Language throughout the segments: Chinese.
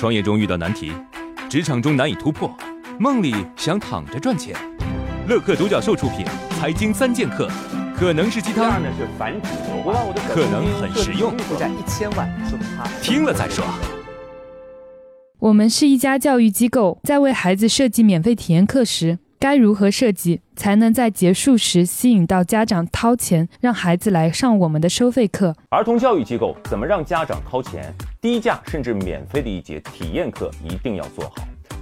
创业中遇到难题，职场中难以突破，梦里想躺着赚钱。乐客独角兽出品，《财经三剑客》可能是鸡汤，呢是繁殖我我的可能很实用，负债一千万，说明他听了再说。我们是一家教育机构，在为孩子设计免费体验课时，该如何设计才能在结束时吸引到家长掏钱，让孩子来上我们的收费课？儿童教育机构怎么让家长掏钱？低价甚至免费的一节体验课一定要做好。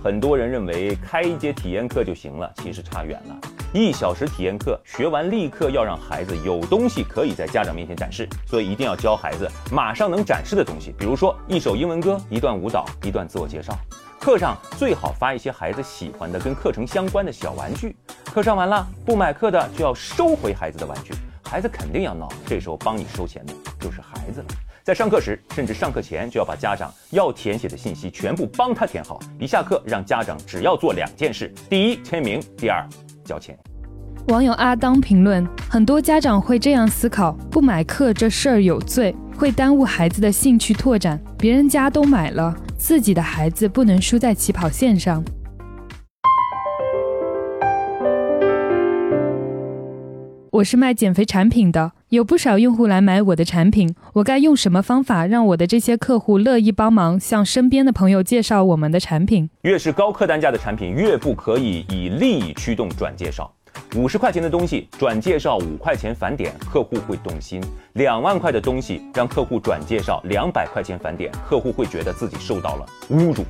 很多人认为开一节体验课就行了，其实差远了。一小时体验课学完，立刻要让孩子有东西可以在家长面前展示，所以一定要教孩子马上能展示的东西，比如说一首英文歌、一段舞蹈、一段自我介绍。课上最好发一些孩子喜欢的、跟课程相关的小玩具。课上完了，不买课的就要收回孩子的玩具，孩子肯定要闹，这时候帮你收钱的就是孩子了。在上课时，甚至上课前就要把家长要填写的信息全部帮他填好。一下课，让家长只要做两件事：第一，签名；第二，交钱。网友阿当评论：很多家长会这样思考，不买课这事儿有罪，会耽误孩子的兴趣拓展。别人家都买了，自己的孩子不能输在起跑线上。我是卖减肥产品的，有不少用户来买我的产品，我该用什么方法让我的这些客户乐意帮忙向身边的朋友介绍我们的产品？越是高客单价的产品，越不可以以利益驱动转介绍。五十块钱的东西转介绍五块钱返点，客户会动心；两万块的东西让客户转介绍两百块钱返点，客户会觉得自己受到了侮辱。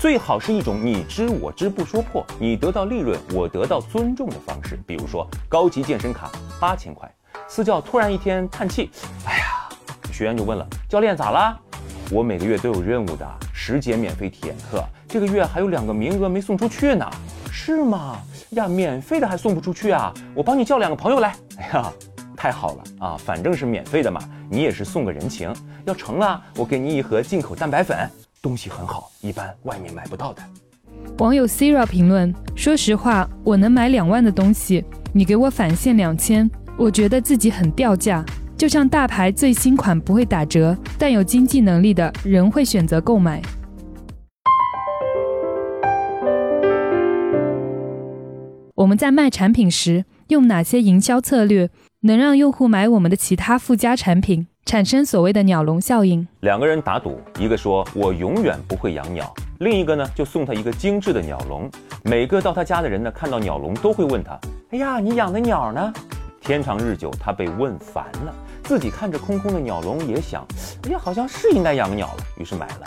最好是一种你知我知不说破，你得到利润，我得到尊重的方式。比如说高级健身卡八千块，私教突然一天叹气，哎呀，学员就问了，教练咋啦？我每个月都有任务的，十节免费体验课，这个月还有两个名额没送出去呢，是吗？呀，免费的还送不出去啊？我帮你叫两个朋友来。哎呀，太好了啊，反正是免费的嘛，你也是送个人情。要成了，我给你一盒进口蛋白粉。东西很好，一般外面买不到的。网友 Sira 评论：说实话，我能买两万的东西，你给我返现两千，我觉得自己很掉价。就像大牌最新款不会打折，但有经济能力的人会选择购买。我们在卖产品时，用哪些营销策略能让用户买我们的其他附加产品？产生所谓的鸟笼效应。两个人打赌，一个说我永远不会养鸟，另一个呢就送他一个精致的鸟笼。每个到他家的人呢看到鸟笼都会问他：“哎呀，你养的鸟呢？”天长日久，他被问烦了，自己看着空空的鸟笼也想：“哎呀，好像是应该养个鸟了。”于是买了。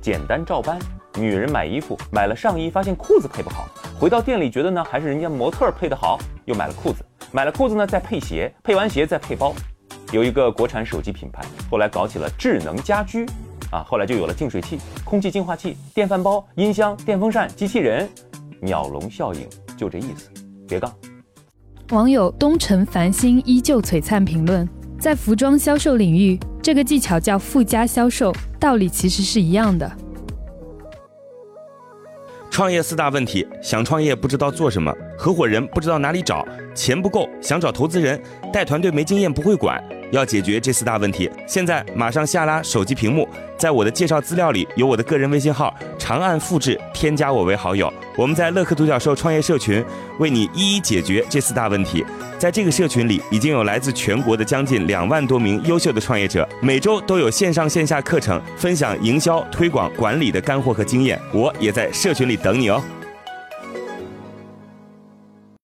简单照搬。女人买衣服，买了上衣，发现裤子配不好，回到店里觉得呢还是人家模特配的好，又买了裤子。买了裤子呢再配鞋，配完鞋再配包。有一个国产手机品牌，后来搞起了智能家居，啊，后来就有了净水器、空气净化器、电饭煲、音箱、电风扇、机器人，鸟笼效应就这意思，别杠。网友东城繁星依旧璀璨评论：在服装销售领域，这个技巧叫附加销售，道理其实是一样的。创业四大问题：想创业不知道做什么，合伙人不知道哪里找，钱不够想找投资人，带团队没经验不会管。要解决这四大问题，现在马上下拉手机屏幕，在我的介绍资料里有我的个人微信号，长按复制，添加我为好友。我们在乐客独角兽创业社群为你一一解决这四大问题。在这个社群里，已经有来自全国的将近两万多名优秀的创业者，每周都有线上线下课程分享营销、推广、管理的干货和经验。我也在社群里等你哦。